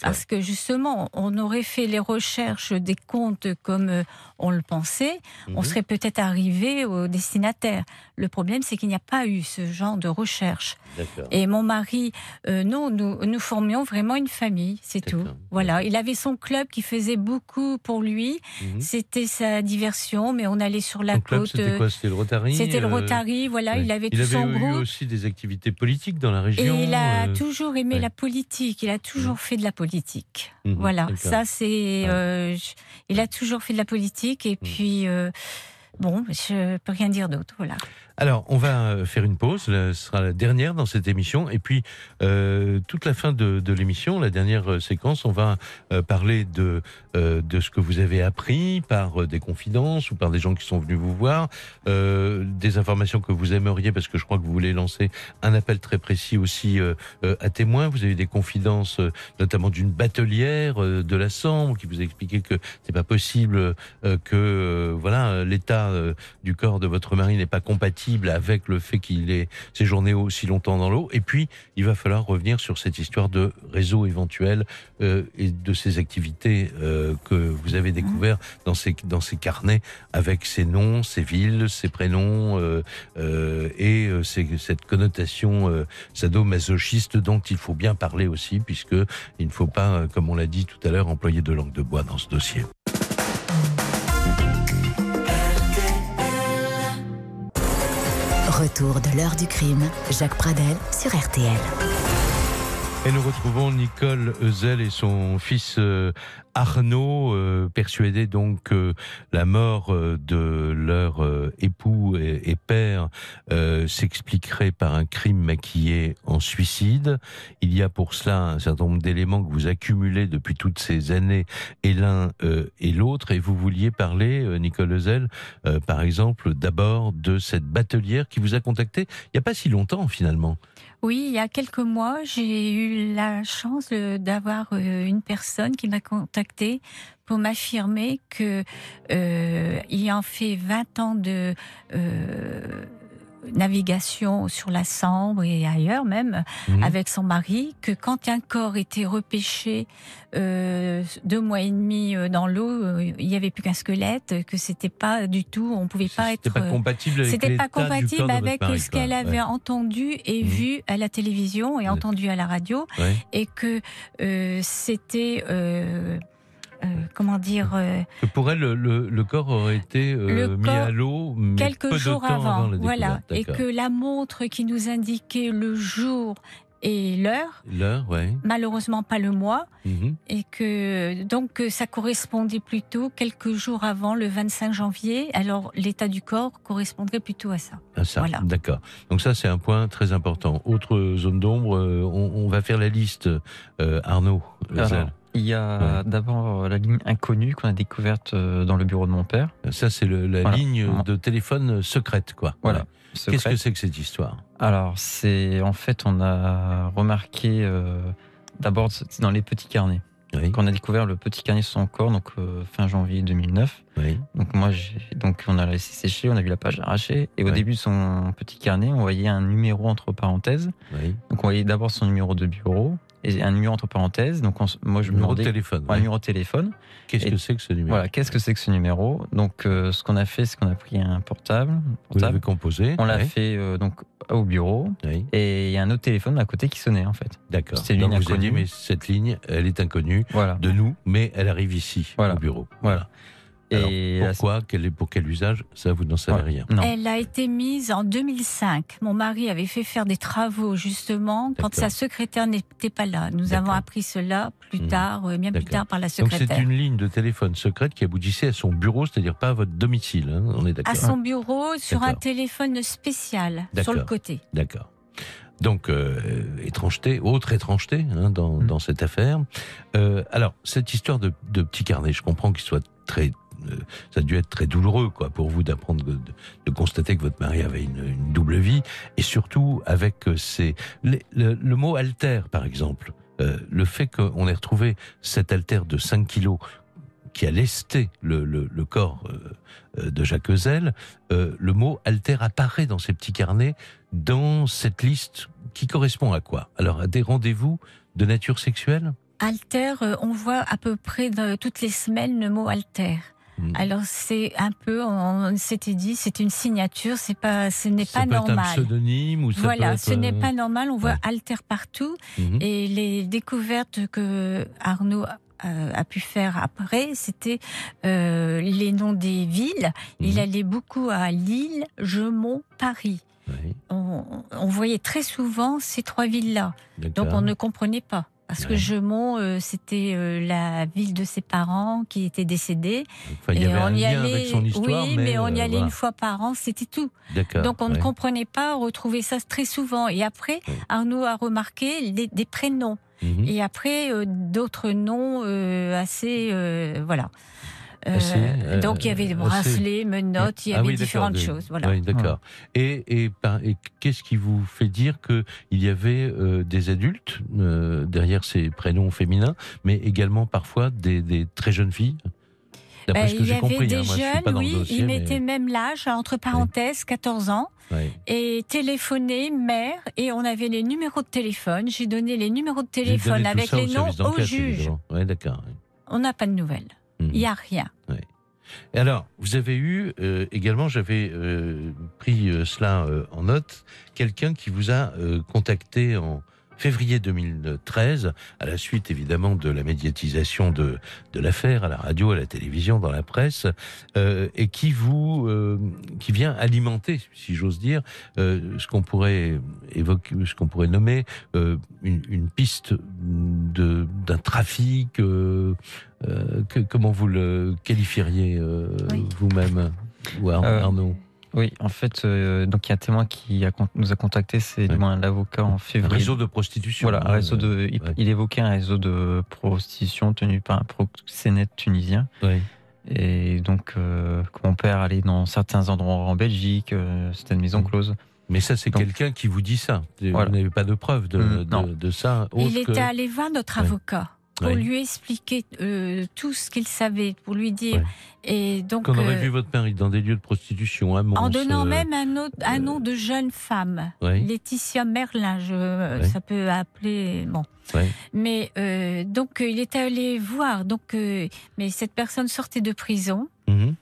Parce que justement, on aurait fait les recherches des comptes comme euh, on le pensait, on mhm. serait peut-être arrivé au destinataire. Le problème, c'est qu'il n'y a pas eu ce genre de recherche. Et mon mari, euh, non, nous, nous formions vraiment une famille, c'est tout. Voilà, il avait son club qui faisait beaucoup pour lui. Mhm. C'était sa diversion, mais on allait sur la côte. C'était quoi? C'était le Rotary C'était le euh, Rotary, voilà, il avait tout son groupe. Il avait eu aussi des activités politiques dans la région. Et il a toujours aimé la politique, il a toujours mhm. fait de la politique. Voilà, ça c'est. Euh, il a toujours fait de la politique et puis. Euh, bon, je peux rien dire d'autre. Voilà. Alors, on va euh, faire une pause. Ce sera la dernière dans cette émission. Et puis, euh, toute la fin de, de l'émission, la dernière euh, séquence, on va euh, parler de, euh, de ce que vous avez appris par des confidences ou par des gens qui sont venus vous voir, des informations que vous aimeriez, parce que je crois que vous voulez lancer un appel très précis aussi à témoins. Vous avez des confidences, notamment d'une batelière de la Sambre, qui vous a expliqué que c'est pas possible que voilà l'état du corps de votre mari n'est pas compatible avec le fait qu'il ait séjourné aussi longtemps dans l'eau. Et puis, il va falloir revenir sur cette histoire de réseau éventuel euh, et de ces activités euh, que vous avez découvert dans ces, dans ces carnets avec ces noms, ces villes, ces prénoms euh, et cette connotation sadomasochiste dont il faut bien parler aussi, puisque il ne faut pas, comme on l'a dit tout à l'heure, employer de langue de bois dans ce dossier. Retour de l'heure du crime, Jacques Pradel sur RTL. Et nous retrouvons Nicole Ezel et son fils euh, Arnaud, euh, persuadés donc que la mort euh, de leur époux et, père s'expliquerait par un crime maquillé en suicide. Il y a pour cela un certain nombre d'éléments que vous accumulez depuis toutes ces années, et l'un et l'autre. Et vous vouliez parler, Nicole Ezel, par exemple, d'abord de cette batelière qui vous a contacté il n'y a pas si longtemps finalement. Oui, il y a quelques mois, j'ai eu la chance d'avoir euh, une personne qui m'a contacté pour m'affirmer que euh, en fait 20 ans de euh, navigation sur la Sambre et ailleurs même mhm. avec son mari que quand un corps était repêché euh, deux mois et demi euh, dans l'eau, euh, il n'y avait plus qu'un squelette, que c'était pas du tout, on pouvait pas être. C'était pas compatible avec, c'était pas compatible avec ce qu'elle avait entendu et mhm. vu à la télévision et entendu à la radio, et que c'était euh, comment dire euh, Pour elle, le, corps aurait été euh, mis à l'eau quelques jours avant, voilà, et que la montre qui nous indiquait le jour et l'heure. Malheureusement pas le mois. Mhm. Et que donc ça correspondait plutôt quelques jours avant le 25 janvier. Alors l'état du corps correspondrait plutôt à ça. À ça, voilà. d'accord. Donc ça c'est un point très important. Autre zone d'ombre, on, va faire la liste, Arnaud. Il y a d'abord euh, la ligne inconnue qu'on a découverte euh, dans le bureau de mon père. Ça, c'est la ligne de téléphone secrète, quoi. Voilà. Qu'est-ce que c'est que cette histoire? Alors, c'est en fait, on a remarqué euh, d'abord dans les petits carnets. Oui. Quand on a découvert le petit carnet sur son corps, donc fin janvier 2009. Oui. Donc moi, donc on a laissé sécher, on a vu la page arrachée, et au début de son petit carnet, on voyait un numéro entre parenthèses. Donc on voyait d'abord son numéro de bureau, et un numéro entre parenthèses. Donc moi je me numéro de téléphone. Un numéro de téléphone. Qu'est-ce que c'est que ce numéro? Voilà, qu'est-ce que c'est que ce numéro? Donc euh, ce qu'on a fait, c'est qu'on a pris un portable. Vous l'avez composé. On l'a fait euh, donc au bureau. Et il y a un autre téléphone à côté qui sonnait en fait. D'accord. C'est une inconnue. Mais cette ligne, elle est inconnue voilà. de nous, mais elle arrive ici au bureau. voilà. Et pourquoi quel est, Pour quel usage Ça, vous n'en savez rien. Elle a été mise en 2005. Mon mari avait fait faire des travaux, justement, quand sa secrétaire n'était pas là. Nous avons appris cela plus hmm. tard, euh, bien plus tard, par la secrétaire. Donc c'est une ligne de téléphone secrète qui aboutissait à son bureau, c'est-à-dire pas à votre domicile, hein, on est d'accord À son bureau, sur un téléphone spécial, sur le côté. D'accord. Donc, euh, étrangeté, autre étrangeté hein, dans, hmm. dans, cette affaire. Euh, alors, cette histoire de, de petit carnet, je comprends qu'il soit très ça a dû être très douloureux quoi pour vous de, constater que votre mari avait une, double vie et surtout avec euh, ces le, mot alter par exemple. Euh, le fait qu'on ait retrouvé cet alter de 5 kilos qui a lesté le, corps de Jacques Ezel, le mot alter apparaît dans ces petits carnets, dans cette liste qui correspond à quoi? Alors, à des rendez-vous de nature sexuelle? Alter, on voit à peu près toutes les semaines le mot alter. Mm. Alors c'est un peu, on s'était dit, c'est une signature, c'est pas, ce n'est pas normal. un pseudonyme ou ça Voilà, ce n'est euh, pas normal. On voit alter partout mm-hmm. et les découvertes que Arnaud euh, a pu faire après, c'était euh, les noms des villes. Il mm-hmm. allait beaucoup à Lille, Gemont, Paris. On, on, voyait très souvent ces trois villes-là. Donc on ne comprenait pas. Parce que Gemont, euh, c'était euh, la ville de ses parents qui étaient décédés. il y avait on y allait, avec son histoire, oui, mais, on y euh, allait une fois par an, c'était tout. Donc on ne comprenait pas, retrouver ça très souvent. Et après, Arnaud a remarqué des, prénoms. Mhm. Et après, d'autres noms assez, voilà. Euh, euh, donc il y avait des bracelets, menottes, il y ah avait différentes choses. Voilà. Oui, d'accord. Et, et, et qu'est-ce qui vous fait dire que il y avait euh, des adultes derrière ces prénoms féminins, mais également parfois des, des très jeunes filles? Ben, il y avait des jeunes, oui, ils mettaient même l'âge, entre parenthèses, 14 ans, et téléphonaient, mère, et on avait les numéros de téléphone. J'ai donné les numéros de téléphone avec les noms au juge. Ouais, d'accord. On n'a pas de nouvelles. Il n'y a rien. Et alors, vous avez eu euh, également, j'avais euh, pris euh, cela en note, quelqu'un qui vous a contacté en, février 2013, à la suite évidemment de la médiatisation de, de l'affaire à la radio, à la télévision, dans la presse, euh, et qui vous, euh, qui vient alimenter, si j'ose dire, euh, ce qu'on pourrait évoquer, ce qu'on pourrait nommer euh, une, une, piste de d'un trafic. Euh, que, comment vous le qualifieriez oui. vous-même ou Arnaud? Oui, en fait, euh, donc il y a un témoin qui a, nous a contacté, c'est du moins l'avocat en février. Un réseau de prostitution. Voilà, un réseau de. Il, ouais. il, évoquait un réseau de prostitution tenu par un proxénète tunisien. Oui. Et donc, euh, mon père allait dans certains endroits en Belgique, euh, c'était une maison close. Mais ça, c'est quelqu'un qui vous dit ça. Voilà. Vous n'avez pas de preuve de, Mmh, de, de, ça. Il que... était allé voir notre ouais. avocat pour lui expliquer euh, tout ce qu'il savait, pour lui dire. Ouais. Et donc, Qu'on aurait vu votre mari dans des lieux de prostitution, à Mons, en donnant euh, même un, autre, un nom de jeune femme, Laetitia Merlin, je, ça peut appeler. Bon. Mais euh, donc, il était allé voir. Donc, euh, mais cette personne sortait de prison. Mm -hmm.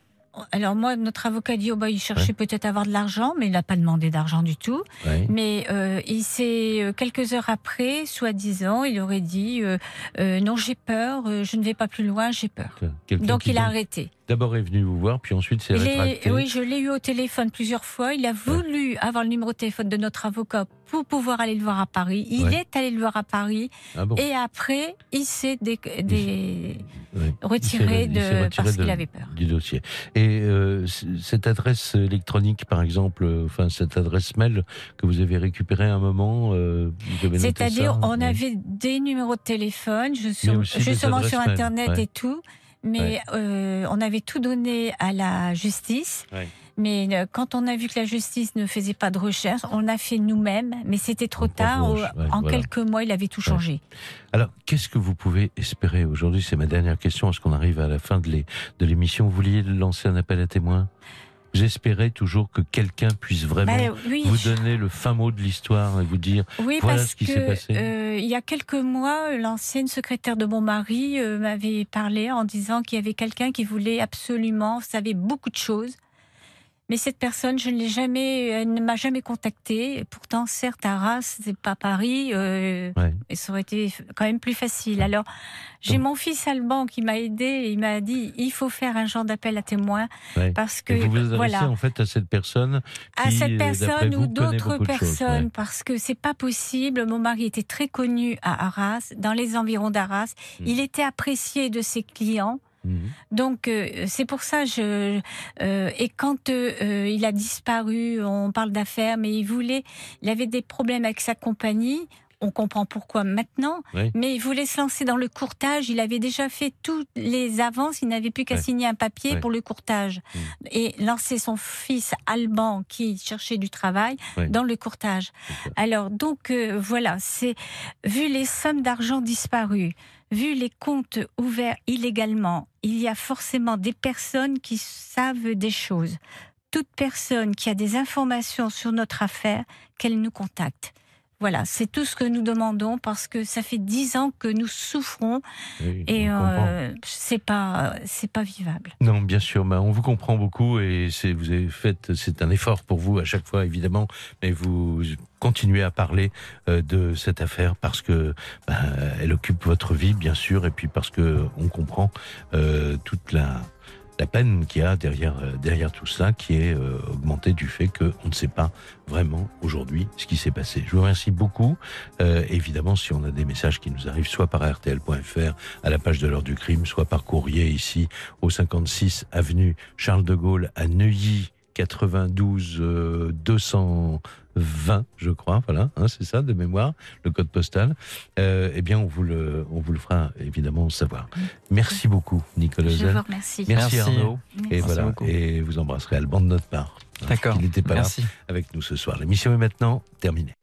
Alors moi, notre avocat dit, oh bah, il cherchait ouais. peut-être à avoir de l'argent, mais il n'a pas demandé d'argent du tout. Ouais. Mais euh, il s'est quelques heures après, soi-disant, il aurait dit, euh, euh, non j'ai peur, je ne vais pas plus loin, j'ai peur. Donc il a arrêté. D'abord est venu vous voir, puis ensuite c'est rétracté. Oui, je l'ai eu au téléphone plusieurs fois. Il a voulu ouais. avoir le numéro de téléphone de notre avocat pour pouvoir aller le voir à Paris. Il Ouais. est allé le voir à Paris. Ah bon Et après, il s'est des, des- Ouais. retiré, Il s'est- il s'est de, retiré parce qu'il avait peur. du dossier. Et euh, cette adresse électronique, par exemple, euh, enfin cette adresse mail que vous avez récupérée à un moment, euh, C'est-à-dire, on avait des numéros de téléphone, je justement sur Internet ouais. et tout, mais euh, on avait tout donné à la justice. Ouais. Mais euh, quand on a vu que la justice ne faisait pas de recherche, on l'a fait nous-mêmes, mais c'était trop tard. revanche, Au- ouais, en voilà. quelques mois, il avait tout changé. Alors, qu'est-ce que vous pouvez espérer aujourd'hui? C'est ma dernière question. Est-ce qu'on arrive à la fin de l'émission? Vous vouliez lancer un appel à témoins? J'espérais toujours que quelqu'un puisse vraiment Bah, oui, vous donner le fin mot de l'histoire et vous dire Oui, Voilà parce ce qui s'est passé. euh, il y a quelques mois, l'ancienne secrétaire de mon mari euh, m'avait parlé en disant qu'il y avait quelqu'un qui voulait absolument, savait beaucoup de choses. Mais cette personne, je ne l'ai jamais, elle ne m'a jamais contactée. Pourtant, certes, Arras, c'est pas Paris, euh, Ouais. et ça aurait été quand même plus facile. Alors, j'ai mon fils Alban qui m'a aidé. et Il m'a dit, il faut faire un genre d'appel à témoins Ouais. parce que Et vous vous adressez voilà en fait à cette personne à cette euh, personne vous, ou d'autres choses. personnes Ouais. parce que c'est pas possible. Mon mari était très connu à Arras, dans les environs d'Arras. Mm. Il était apprécié de ses clients. Mhm. Donc euh, c'est pour ça je euh, et quand euh, il a disparu, on parle d'affaires, mais il voulait, il avait des problèmes avec sa compagnie. On comprend pourquoi maintenant, Oui. mais il voulait se lancer dans le courtage. Il avait déjà fait toutes les avances. Il n'avait plus qu'à signer un papier pour le courtage Mm. et lancer son fils Alban qui cherchait du travail dans le courtage. Alors donc euh, voilà, c'est vu les sommes d'argent disparues, vu les comptes ouverts illégalement, il y a forcément des personnes qui savent des choses. Toute personne qui a des informations sur notre affaire, qu'elle nous contacte. Voilà, c'est tout ce que nous demandons parce que ça fait dix ans que nous souffrons Oui, et euh, c'est pas c'est pas vivable. Non, bien sûr, bah, on vous comprend beaucoup et c'est vous avez fait c'est un effort pour vous à chaque fois évidemment, mais vous continuez à parler euh, de cette affaire parce que bah, elle occupe votre vie bien sûr et puis parce que on comprend euh, toute la la peine qu'il y a derrière euh, derrière tout ça qui est euh, augmentée du fait qu'on ne sait pas vraiment aujourd'hui ce qui s'est passé. Je vous remercie beaucoup. Euh, évidemment, si on a des messages qui nous arrivent soit par rtl.fr à la page de l'heure du crime, soit par courrier ici au 56 avenue Charles de Gaulle à Neuilly 92 euh, 220, je crois, voilà, hein, c'est ça de mémoire, le code postal. Euh, eh bien, on vous le, on vous le fera évidemment savoir. Merci beaucoup, Nicolas Je Zel. vous remercie. Merci, Merci. Arnaud. Et Merci. voilà, beaucoup. et vous embrasserez Alban de notre part. hein, D'accord. Il n'était pas Merci. là avec nous ce soir. L'émission est maintenant terminée.